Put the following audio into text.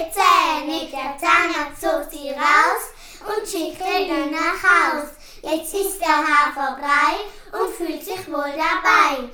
die Zähne, der Zahnarzt zog sie raus und schickte ihn nach Haus. Jetzt ist der Haar vorbei und fühlt sich wohl dabei.